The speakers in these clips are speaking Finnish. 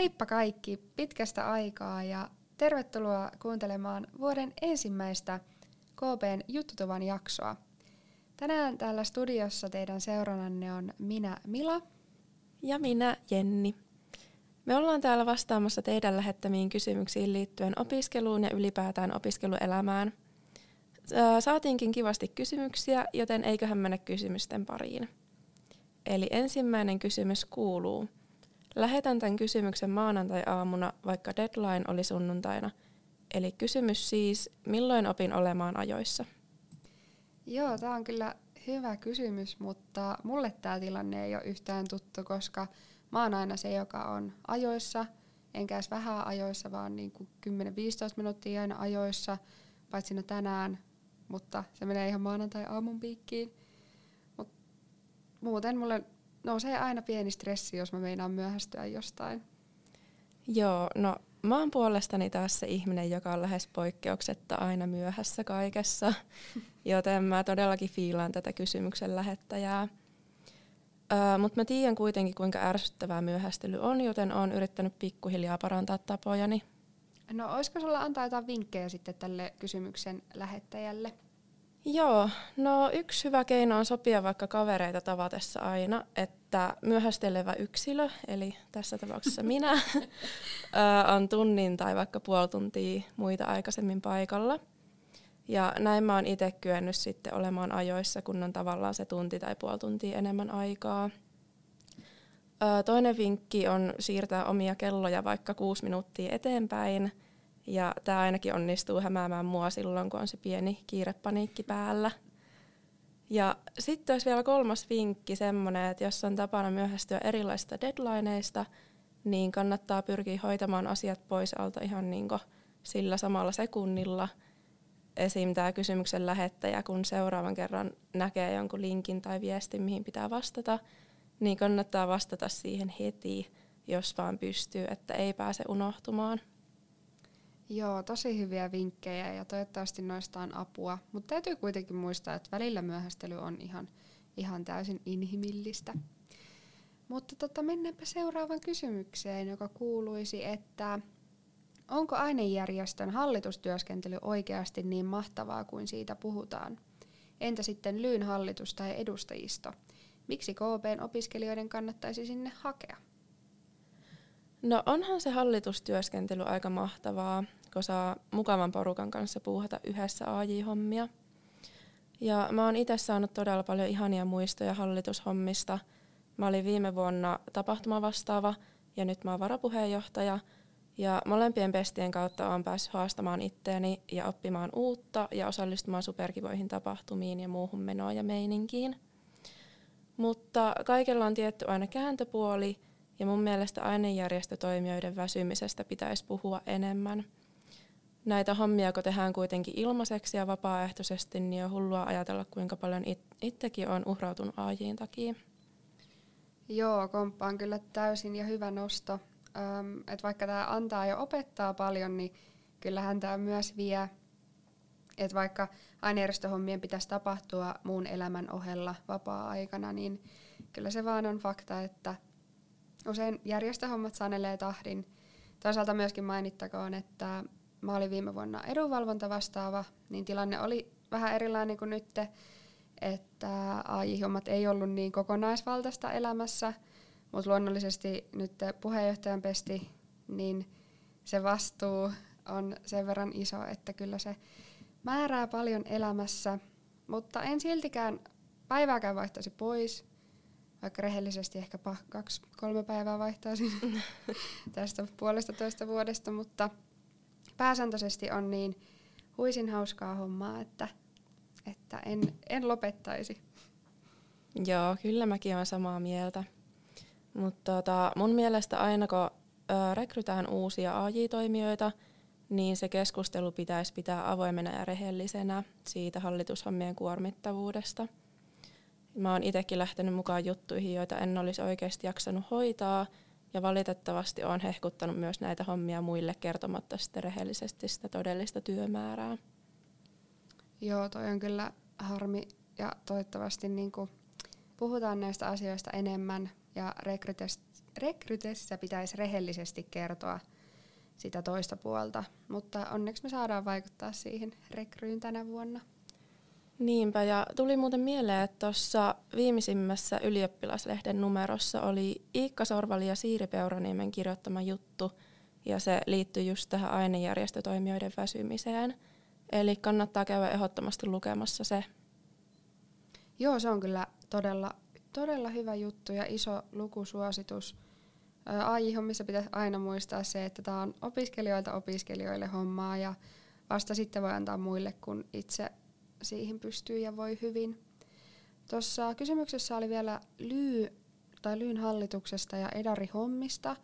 heippa kaikki pitkästä aikaa ja tervetuloa kuuntelemaan vuoden ensimmäistä KPn Juttutuvan jaksoa. Tänään täällä studiossa teidän seurannanne on minä Mila. Ja minä Jenni. Me ollaan täällä vastaamassa teidän lähettämiin kysymyksiin liittyen opiskeluun ja ylipäätään opiskeluelämään. Saatiinkin kivasti kysymyksiä, joten eiköhän mennä kysymysten pariin. Eli ensimmäinen kysymys kuuluu – Lähetän tämän kysymyksen maanantai-aamuna, vaikka deadline oli sunnuntaina. Eli kysymys siis, milloin opin olemaan ajoissa? Joo, tämä on kyllä hyvä kysymys, mutta mulle tämä tilanne ei ole yhtään tuttu, koska mä oon aina se, joka on ajoissa, enkä edes vähän ajoissa, vaan niin kuin 10-15 minuuttia aina ajoissa, paitsi no tänään, mutta se menee ihan maanantai-aamun piikkiin. Mut muuten mulle nousee aina pieni stressi, jos mä meinaan myöhästyä jostain. Joo, no mä oon puolestani taas se ihminen, joka on lähes poikkeuksetta aina myöhässä kaikessa, joten mä todellakin fiilaan tätä kysymyksen lähettäjää. Öö, Mutta mä tiedän kuitenkin, kuinka ärsyttävää myöhästely on, joten oon yrittänyt pikkuhiljaa parantaa tapojani. No olisiko sulla antaa jotain vinkkejä sitten tälle kysymyksen lähettäjälle? Joo, no yksi hyvä keino on sopia vaikka kavereita tavatessa aina, että myöhästelevä yksilö, eli tässä tapauksessa minä, on tunnin tai vaikka puoli tuntia muita aikaisemmin paikalla. Ja näin mä oon itse kyennyt sitten olemaan ajoissa, kun on tavallaan se tunti tai puoli tuntia enemmän aikaa. Toinen vinkki on siirtää omia kelloja vaikka kuusi minuuttia eteenpäin – ja tämä ainakin onnistuu hämäämään mua silloin, kun on se pieni kiirepaniikki päällä. Ja sitten olisi vielä kolmas vinkki semmoinen, että jos on tapana myöhästyä erilaisista deadlineista, niin kannattaa pyrkiä hoitamaan asiat pois alta ihan niin sillä samalla sekunnilla. Esim. tämä kysymyksen lähettäjä, kun seuraavan kerran näkee jonkun linkin tai viestin, mihin pitää vastata, niin kannattaa vastata siihen heti, jos vaan pystyy, että ei pääse unohtumaan. Joo, tosi hyviä vinkkejä ja toivottavasti noista on apua. Mutta täytyy kuitenkin muistaa, että välillä myöhästely on ihan, ihan täysin inhimillistä. Mutta tota, mennäänpä seuraavaan kysymykseen, joka kuuluisi, että onko ainejärjestön hallitustyöskentely oikeasti niin mahtavaa kuin siitä puhutaan? Entä sitten Lyyn hallitus tai edustajisto? Miksi KPn opiskelijoiden kannattaisi sinne hakea? No onhan se hallitustyöskentely aika mahtavaa, kun saa mukavan porukan kanssa puuhata yhdessä AJ-hommia. Ja mä oon itse saanut todella paljon ihania muistoja hallitushommista. Mä olin viime vuonna tapahtumavastaava ja nyt mä oon varapuheenjohtaja. Ja molempien pestien kautta oon päässyt haastamaan itteeni ja oppimaan uutta ja osallistumaan superkivoihin tapahtumiin ja muuhun menoon ja meininkiin. Mutta kaikella on tietty aina kääntöpuoli ja mun mielestä ainejärjestötoimijoiden väsymisestä pitäisi puhua enemmän – näitä hommia, kun tehdään kuitenkin ilmaiseksi ja vapaaehtoisesti, niin on hullua ajatella, kuinka paljon it- itsekin on uhrautunut AJin takia. Joo, komppaan kyllä täysin ja hyvä nosto. Öm, että vaikka tämä antaa ja opettaa paljon, niin kyllähän tämä myös vie, että vaikka ainejärjestöhommien pitäisi tapahtua muun elämän ohella vapaa-aikana, niin kyllä se vaan on fakta, että usein järjestöhommat sanelee tahdin. Toisaalta myöskin mainittakoon, että mä olin viime vuonna edunvalvonta vastaava, niin tilanne oli vähän erilainen kuin nyt, että AI-hommat ei ollut niin kokonaisvaltaista elämässä, mutta luonnollisesti nyt puheenjohtajan pesti, niin se vastuu on sen verran iso, että kyllä se määrää paljon elämässä, mutta en siltikään päivääkään vaihtaisi pois, vaikka rehellisesti ehkä kaksi, kolme päivää vaihtaisin tästä puolesta toista vuodesta, mutta pääsääntöisesti on niin huisin hauskaa hommaa, että, että en, en lopettaisi. Joo, kyllä mäkin olen samaa mieltä. Mutta tota, mun mielestä aina kun ö, rekrytään uusia AJ-toimijoita, niin se keskustelu pitäisi pitää avoimena ja rehellisenä siitä hallitushommien kuormittavuudesta. Mä oon itsekin lähtenyt mukaan juttuihin, joita en olisi oikeasti jaksanut hoitaa – ja valitettavasti olen hehkuttanut myös näitä hommia muille kertomatta sitten rehellisesti sitä todellista työmäärää. Joo, toi on kyllä harmi ja toivottavasti niin kuin puhutaan näistä asioista enemmän ja rekrytessä pitäisi rehellisesti kertoa sitä toista puolta, mutta onneksi me saadaan vaikuttaa siihen rekryyn tänä vuonna. Niinpä, ja tuli muuten mieleen, että tuossa viimeisimmässä ylioppilaslehden numerossa oli Iikka Sorvali ja Siiri Peuraniemen kirjoittama juttu, ja se liittyy just tähän ainejärjestötoimijoiden väsymiseen. Eli kannattaa käydä ehdottomasti lukemassa se. Joo, se on kyllä todella, todella hyvä juttu ja iso lukusuositus. AI-hommissa pitäisi aina muistaa se, että tämä on opiskelijoilta opiskelijoille hommaa ja vasta sitten voi antaa muille, kun itse siihen pystyy ja voi hyvin. Tuossa kysymyksessä oli vielä Lyy tai Lyyn hallituksesta ja Edari hommista.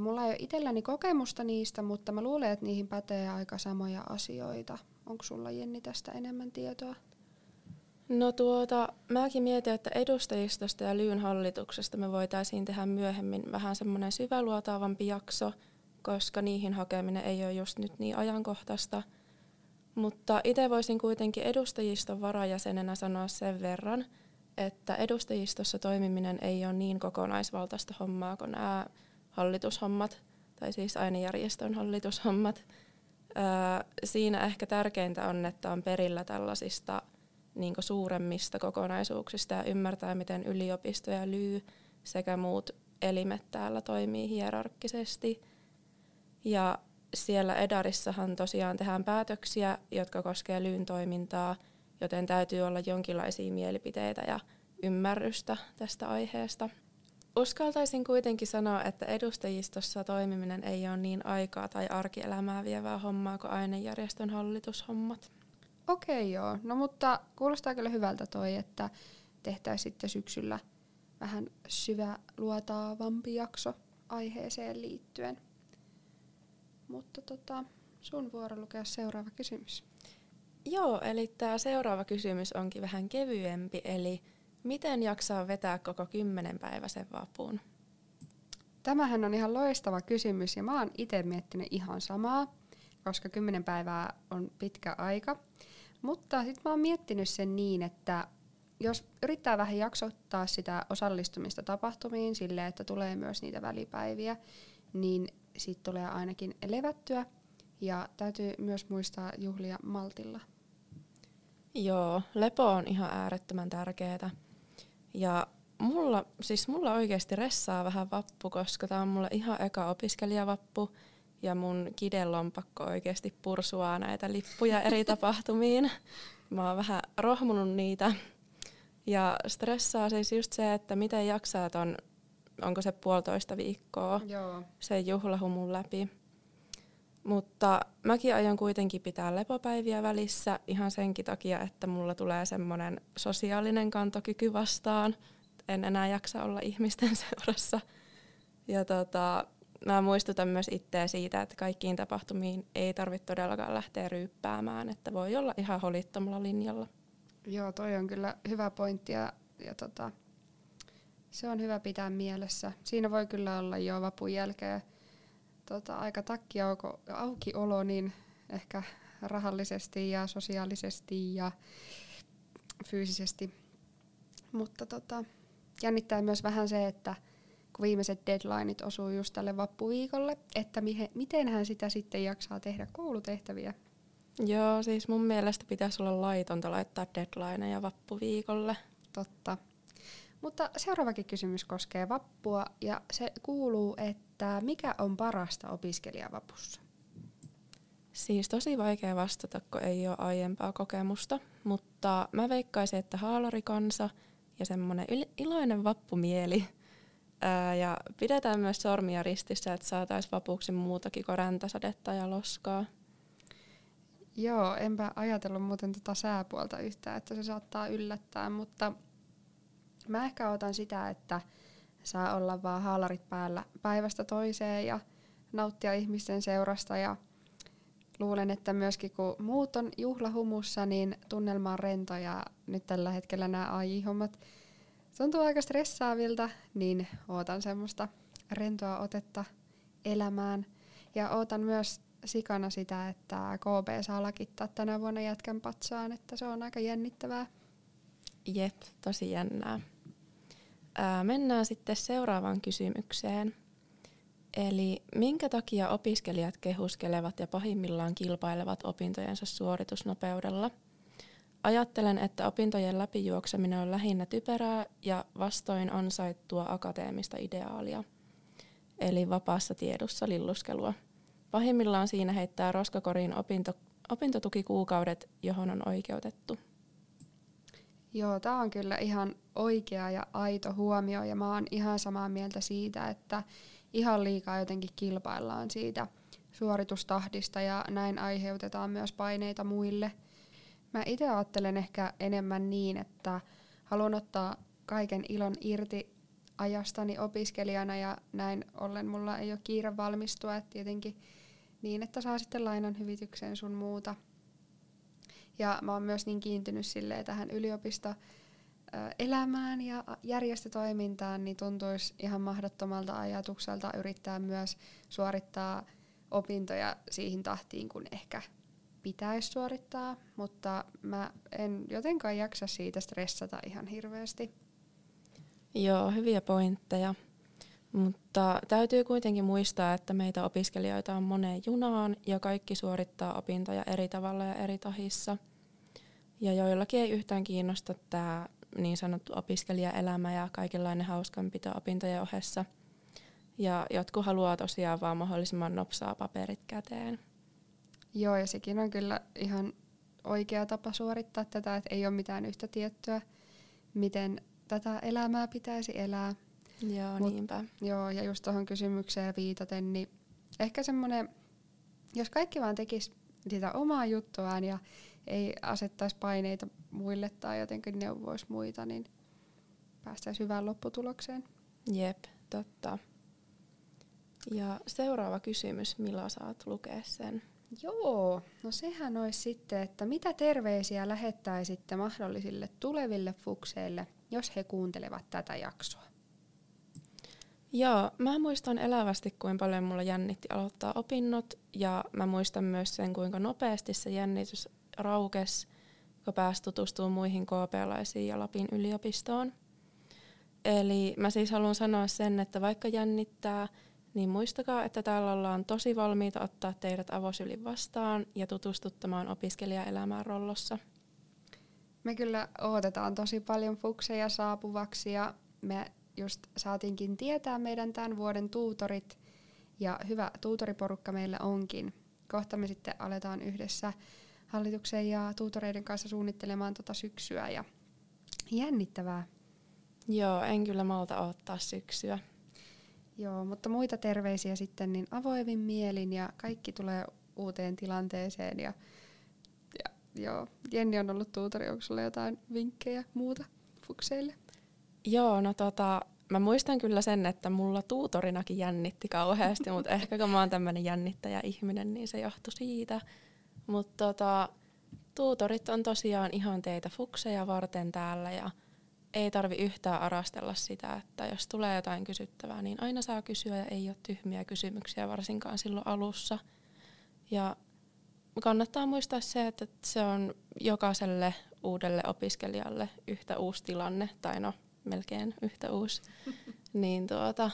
Mulla ei ole itselläni kokemusta niistä, mutta mä luulen, että niihin pätee aika samoja asioita. Onko sulla Jenni tästä enemmän tietoa? No tuota, mäkin mietin, että edustajistosta ja Lyyn hallituksesta me voitaisiin tehdä myöhemmin vähän semmoinen syväluotaavampi jakso, koska niihin hakeminen ei ole just nyt niin ajankohtaista – mutta itse voisin kuitenkin edustajiston varajäsenenä sanoa sen verran, että edustajistossa toimiminen ei ole niin kokonaisvaltaista hommaa kuin nämä hallitushommat, tai siis ainejärjestön hallitushommat. Öö, siinä ehkä tärkeintä on, että on perillä tällaisista niin suuremmista kokonaisuuksista ja ymmärtää, miten yliopisto ja lyy sekä muut elimet täällä toimii hierarkkisesti. Ja siellä Edarissahan tosiaan tehdään päätöksiä, jotka koskevat lyyn toimintaa, joten täytyy olla jonkinlaisia mielipiteitä ja ymmärrystä tästä aiheesta. Uskaltaisin kuitenkin sanoa, että edustajistossa toimiminen ei ole niin aikaa tai arkielämää vievää hommaa kuin ainejärjestön hallitushommat. Okei joo, no mutta kuulostaa kyllä hyvältä toi, että tehtäisiin sitten syksyllä vähän syväluotaavampi jakso aiheeseen liittyen. Mutta tota, sun vuoro lukea seuraava kysymys. Joo, eli tämä seuraava kysymys onkin vähän kevyempi, eli miten jaksaa vetää koko kymmenen päiväisen vapuun? Tämähän on ihan loistava kysymys ja mä oon itse miettinyt ihan samaa, koska kymmenen päivää on pitkä aika. Mutta sitten mä oon miettinyt sen niin, että jos yrittää vähän jaksottaa sitä osallistumista tapahtumiin silleen, että tulee myös niitä välipäiviä, niin siitä tulee ainakin levättyä ja täytyy myös muistaa juhlia maltilla. Joo, lepo on ihan äärettömän tärkeää. Ja mulla, siis mulla oikeasti ressaa vähän vappu, koska tää on mulle ihan eka opiskelijavappu ja mun kidelompakko oikeasti pursuaa näitä lippuja eri tapahtumiin. Mä oon vähän rohmunut niitä. Ja stressaa siis just se, että miten jaksaa ton onko se puolitoista viikkoa Joo. sen juhlahumun läpi. Mutta mäkin aion kuitenkin pitää lepopäiviä välissä ihan senkin takia, että mulla tulee semmoinen sosiaalinen kantokyky vastaan. En enää jaksa olla ihmisten seurassa. Ja tota, mä muistutan myös itseä siitä, että kaikkiin tapahtumiin ei tarvitse todellakaan lähteä ryyppäämään, että voi olla ihan holittomalla linjalla. Joo, toi on kyllä hyvä pointti ja, ja tota, se on hyvä pitää mielessä. Siinä voi kyllä olla jo vapun jälkeen tota, aika takki auki olo, niin ehkä rahallisesti ja sosiaalisesti ja fyysisesti. Mutta tota, jännittää myös vähän se, että kun viimeiset deadlineit osuu just tälle vappuviikolle, että mihe, miten hän sitä sitten jaksaa tehdä koulutehtäviä. Joo, siis mun mielestä pitäisi olla laitonta laittaa deadlineja vappuviikolle. Totta. Mutta seuraavakin kysymys koskee vappua ja se kuuluu, että mikä on parasta opiskelijavapussa? Siis tosi vaikea vastata, kun ei ole aiempaa kokemusta, mutta mä veikkaisin, että haalarikansa ja semmoinen iloinen vappumieli. Ää, ja pidetään myös sormia ristissä, että saataisiin vapuksi muutakin kuin räntäsadetta ja loskaa. Joo, enpä ajatellut muuten tota sääpuolta yhtään, että se saattaa yllättää, mutta Mä ehkä otan sitä, että saa olla vaan haalarit päällä päivästä toiseen ja nauttia ihmisten seurasta ja luulen, että myöskin kun muut on juhlahumussa, niin tunnelma on rento ja nyt tällä hetkellä nämä AI-hommat tuntuu aika stressaavilta, niin ootan semmoista rentoa otetta elämään. Ja ootan myös sikana sitä, että KB saa lakittaa tänä vuonna jätkän patsaan, että se on aika jännittävää. Jep, tosi jännää. Ää, mennään sitten seuraavaan kysymykseen. Eli minkä takia opiskelijat kehuskelevat ja pahimmillaan kilpailevat opintojensa suoritusnopeudella? Ajattelen, että opintojen läpijuokseminen on lähinnä typerää ja vastoin ansaittua akateemista ideaalia, eli vapaassa tiedossa lilluskelua. Pahimmillaan siinä heittää roskakoriin opinto, opintotukikuukaudet, johon on oikeutettu. Joo, tämä on kyllä ihan oikea ja aito huomio ja mä oon ihan samaa mieltä siitä, että ihan liikaa jotenkin kilpaillaan siitä suoritustahdista ja näin aiheutetaan myös paineita muille. Mä itse ajattelen ehkä enemmän niin, että haluan ottaa kaiken ilon irti ajastani opiskelijana ja näin ollen mulla ei ole kiire valmistua, että tietenkin niin, että saa sitten lainan hyvityksen sun muuta. Ja mä oon myös niin kiintynyt silleen tähän yliopisto elämään ja järjestötoimintaan, niin tuntuisi ihan mahdottomalta ajatukselta yrittää myös suorittaa opintoja siihen tahtiin, kun ehkä pitäisi suorittaa, mutta mä en jotenkaan jaksa siitä stressata ihan hirveästi. Joo, hyviä pointteja. Mutta täytyy kuitenkin muistaa, että meitä opiskelijoita on moneen junaan ja kaikki suorittaa opintoja eri tavalla ja eri tahissa. Ja joillakin ei yhtään kiinnosta tämä niin sanottu opiskelijaelämä ja kaikenlainen hauskanpito opintojen ohessa. Ja jotkut haluaa tosiaan vaan mahdollisimman nopsaa paperit käteen. Joo, ja sekin on kyllä ihan oikea tapa suorittaa tätä, että ei ole mitään yhtä tiettyä, miten tätä elämää pitäisi elää. Joo, Mut, niinpä. Joo, ja just tuohon kysymykseen viitaten, niin ehkä semmoinen, jos kaikki vaan tekis sitä omaa juttuaan ja ei asettaisi paineita muille tai jotenkin neuvoisi muita, niin päästäisiin hyvään lopputulokseen. Jep, totta. Ja seuraava kysymys, Milla saat lukea sen? Joo, no sehän olisi sitten, että mitä terveisiä lähettäisitte mahdollisille tuleville fukseille, jos he kuuntelevat tätä jaksoa? Joo, mä muistan elävästi, kuinka paljon mulla jännitti aloittaa opinnot ja mä muistan myös sen, kuinka nopeasti se jännitys raukes, kun pääsi tutustumaan muihin KP-laisiin ja Lapin yliopistoon. Eli mä siis haluan sanoa sen, että vaikka jännittää, niin muistakaa, että täällä ollaan tosi valmiita ottaa teidät avosylin vastaan ja tutustuttamaan opiskelijaelämään rollossa. Me kyllä odotetaan tosi paljon fukseja saapuvaksi ja me just saatiinkin tietää meidän tämän vuoden tuutorit ja hyvä tuutoriporukka meillä onkin. Kohta me sitten aletaan yhdessä hallituksen ja tuutoreiden kanssa suunnittelemaan tota syksyä ja jännittävää. Joo, en kyllä malta ottaa syksyä. Joo, mutta muita terveisiä sitten niin avoimin mielin ja kaikki tulee uuteen tilanteeseen ja, ja joo, Jenni on ollut tuutori, onko sulla jotain vinkkejä muuta fukseille? Joo, no tota, mä muistan kyllä sen, että mulla tuutorinakin jännitti kauheasti, mutta ehkä kun mä oon tämmönen jännittäjä-ihminen, niin se johtui siitä. Mutta tota, tuutorit on tosiaan ihan teitä fukseja varten täällä ja ei tarvi yhtään arastella sitä, että jos tulee jotain kysyttävää, niin aina saa kysyä ja ei ole tyhmiä kysymyksiä varsinkaan silloin alussa. Ja kannattaa muistaa se, että se on jokaiselle uudelle opiskelijalle yhtä uusi tilanne, tai no melkein yhtä uusi, niin tuota,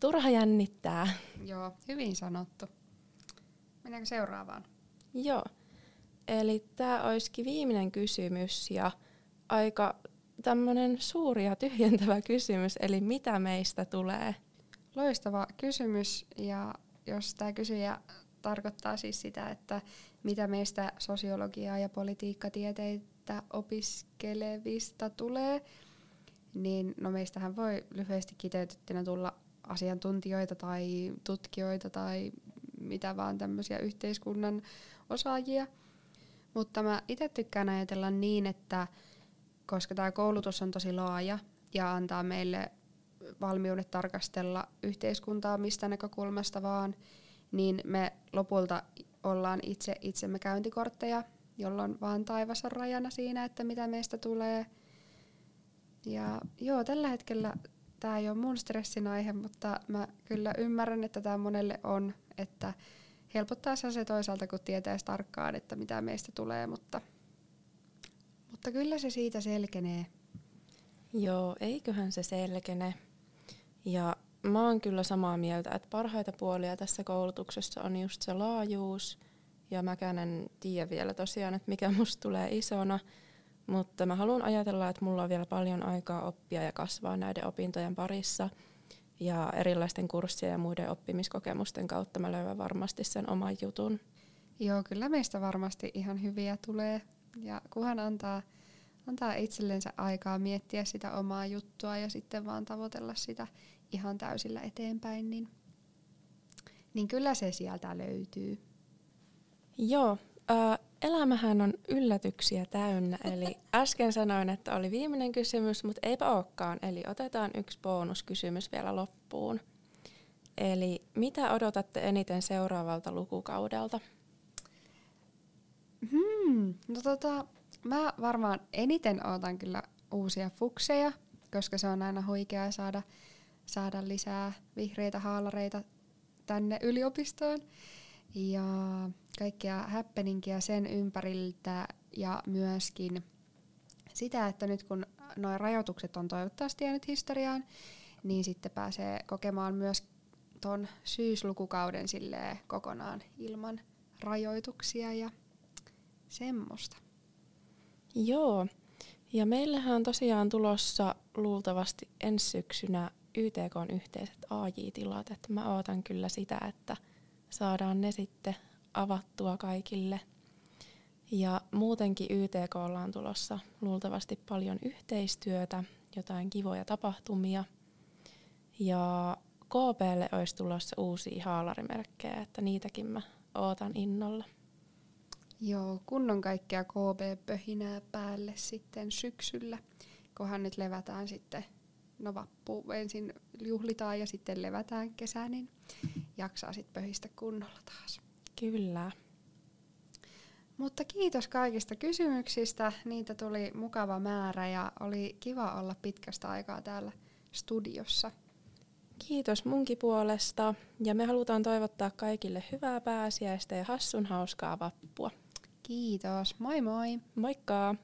turha jännittää. Joo, hyvin sanottu. Mennäänkö seuraavaan? Joo. Eli tämä olisikin viimeinen kysymys ja aika tämmöinen suuri ja tyhjentävä kysymys, eli mitä meistä tulee? Loistava kysymys ja jos tämä kysyjä tarkoittaa siis sitä, että mitä meistä sosiologiaa ja politiikkatieteitä opiskelevista tulee, niin no meistähän voi lyhyesti kiteytettynä tulla asiantuntijoita tai tutkijoita tai mitä vaan tämmöisiä yhteiskunnan osaajia. Mutta mä itse tykkään ajatella niin, että koska tämä koulutus on tosi laaja ja antaa meille valmiudet tarkastella yhteiskuntaa mistä näkökulmasta vaan, niin me lopulta ollaan itse itsemme käyntikortteja, jolloin vaan taivas on rajana siinä, että mitä meistä tulee. Ja joo, tällä hetkellä tämä ei ole mun stressin aihe, mutta mä kyllä ymmärrän, että tämä monelle on, että helpottaa se toisaalta, kun tietäisi tarkkaan, että mitä meistä tulee, mutta, mutta kyllä se siitä selkenee. Joo, eiköhän se selkene. Ja mä oon kyllä samaa mieltä, että parhaita puolia tässä koulutuksessa on just se laajuus. Ja mäkään en tiedä vielä tosiaan, että mikä musta tulee isona. Mutta mä haluan ajatella, että mulla on vielä paljon aikaa oppia ja kasvaa näiden opintojen parissa. Ja erilaisten kurssien ja muiden oppimiskokemusten kautta mä löydän varmasti sen oman jutun. Joo, kyllä meistä varmasti ihan hyviä tulee. Ja kunhan antaa, antaa itsellensä aikaa miettiä sitä omaa juttua ja sitten vaan tavoitella sitä ihan täysillä eteenpäin, niin, niin kyllä se sieltä löytyy. Joo, äh, elämähän on yllätyksiä täynnä, eli äsken sanoin, että oli viimeinen kysymys, mutta eipä olekaan, eli otetaan yksi bonuskysymys vielä loppuun. Eli mitä odotatte eniten seuraavalta lukukaudelta? Hmm, no tota, mä varmaan eniten odotan kyllä uusia fukseja, koska se on aina huikeaa saada, saada lisää vihreitä haalareita tänne yliopistoon. Ja kaikkea happeningia sen ympäriltä ja myöskin sitä, että nyt kun nuo rajoitukset on toivottavasti jäänyt historiaan, niin sitten pääsee kokemaan myös ton syyslukukauden kokonaan ilman rajoituksia ja semmoista. Joo, ja meillähän on tosiaan tulossa luultavasti ensi syksynä YTK yhteiset AJ-tilat, että mä ootan kyllä sitä, että saadaan ne sitten avattua kaikille. Ja muutenkin YTK on tulossa luultavasti paljon yhteistyötä, jotain kivoja tapahtumia. Ja KPlle olisi tulossa uusia haalarimerkkejä, että niitäkin mä ootan innolla. Joo, kunnon kaikkea KB-pöhinää päälle sitten syksyllä, kunhan nyt levätään sitten, no vappu ensin juhlitaan ja sitten levätään kesä, niin jaksaa sitten pöhistä kunnolla taas. Kyllä. Mutta kiitos kaikista kysymyksistä. Niitä tuli mukava määrä ja oli kiva olla pitkästä aikaa täällä studiossa. Kiitos munkin puolesta ja me halutaan toivottaa kaikille hyvää pääsiäistä ja hassun hauskaa vappua. Kiitos, moi moi! Moikka!